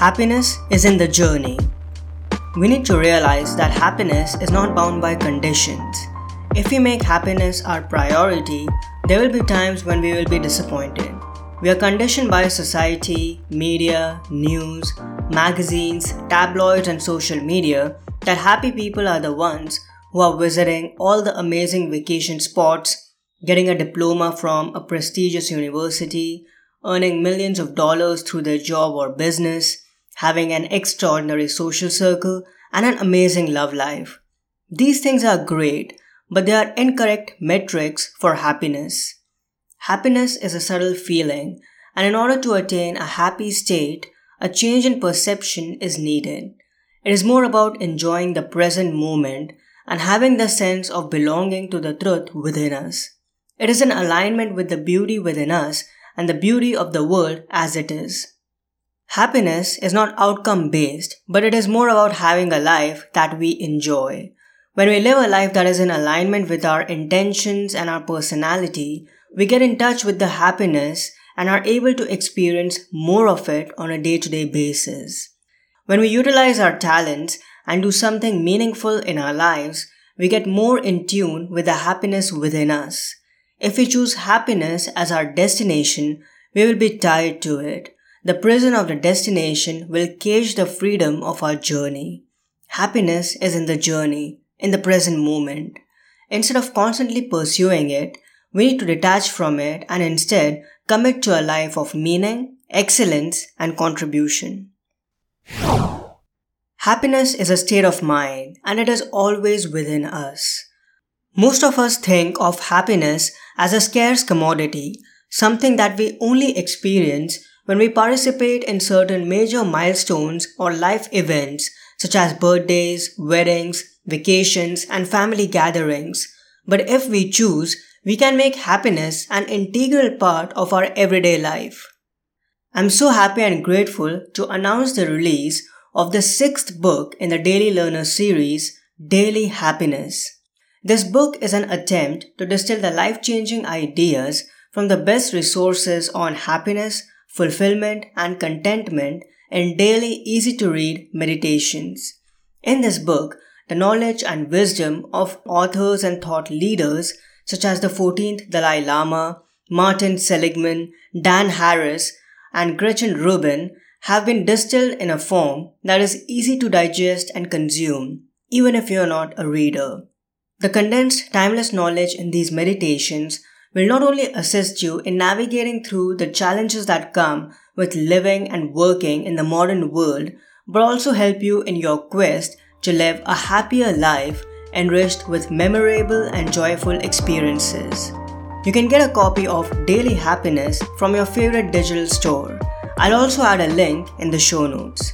Happiness is in the journey. We need to realize that happiness is not bound by conditions. If we make happiness our priority, there will be times when we will be disappointed. We are conditioned by society, media, news, magazines, tabloids, and social media that happy people are the ones who are visiting all the amazing vacation spots, getting a diploma from a prestigious university, earning millions of dollars through their job or business, having an extraordinary social circle, and an amazing love life. These things are great, but they are incorrect metrics for happiness. Happiness is a subtle feeling, and in order to attain a happy state, a change in perception is needed. It is more about enjoying the present moment and having the sense of belonging to the truth within us. It is in alignment with the beauty within us and the beauty of the world as it is. Happiness is not outcome based, but it is more about having a life that we enjoy. When we live a life that is in alignment with our intentions and our personality, we get in touch with the happiness and are able to experience more of it on a day to day basis. When we utilize our talents and do something meaningful in our lives, we get more in tune with the happiness within us. If we choose happiness as our destination, we will be tied to it. The prison of the destination will cage the freedom of our journey. Happiness is in the journey, in the present moment. Instead of constantly pursuing it, we need to detach from it and instead commit to a life of meaning, excellence, and contribution. Happiness is a state of mind and it is always within us. Most of us think of happiness as a scarce commodity, something that we only experience when we participate in certain major milestones or life events such as birthdays, weddings, vacations, and family gatherings. But if we choose, we can make happiness an integral part of our everyday life. I'm so happy and grateful to announce the release of the sixth book in the Daily Learner series, Daily Happiness. This book is an attempt to distill the life changing ideas from the best resources on happiness, fulfillment, and contentment in daily, easy to read meditations. In this book, the knowledge and wisdom of authors and thought leaders such as the 14th Dalai Lama, Martin Seligman, Dan Harris, and Gretchen Rubin have been distilled in a form that is easy to digest and consume, even if you are not a reader. The condensed, timeless knowledge in these meditations will not only assist you in navigating through the challenges that come with living and working in the modern world, but also help you in your quest to live a happier life enriched with memorable and joyful experiences. You can get a copy of Daily Happiness from your favorite digital store. I'll also add a link in the show notes.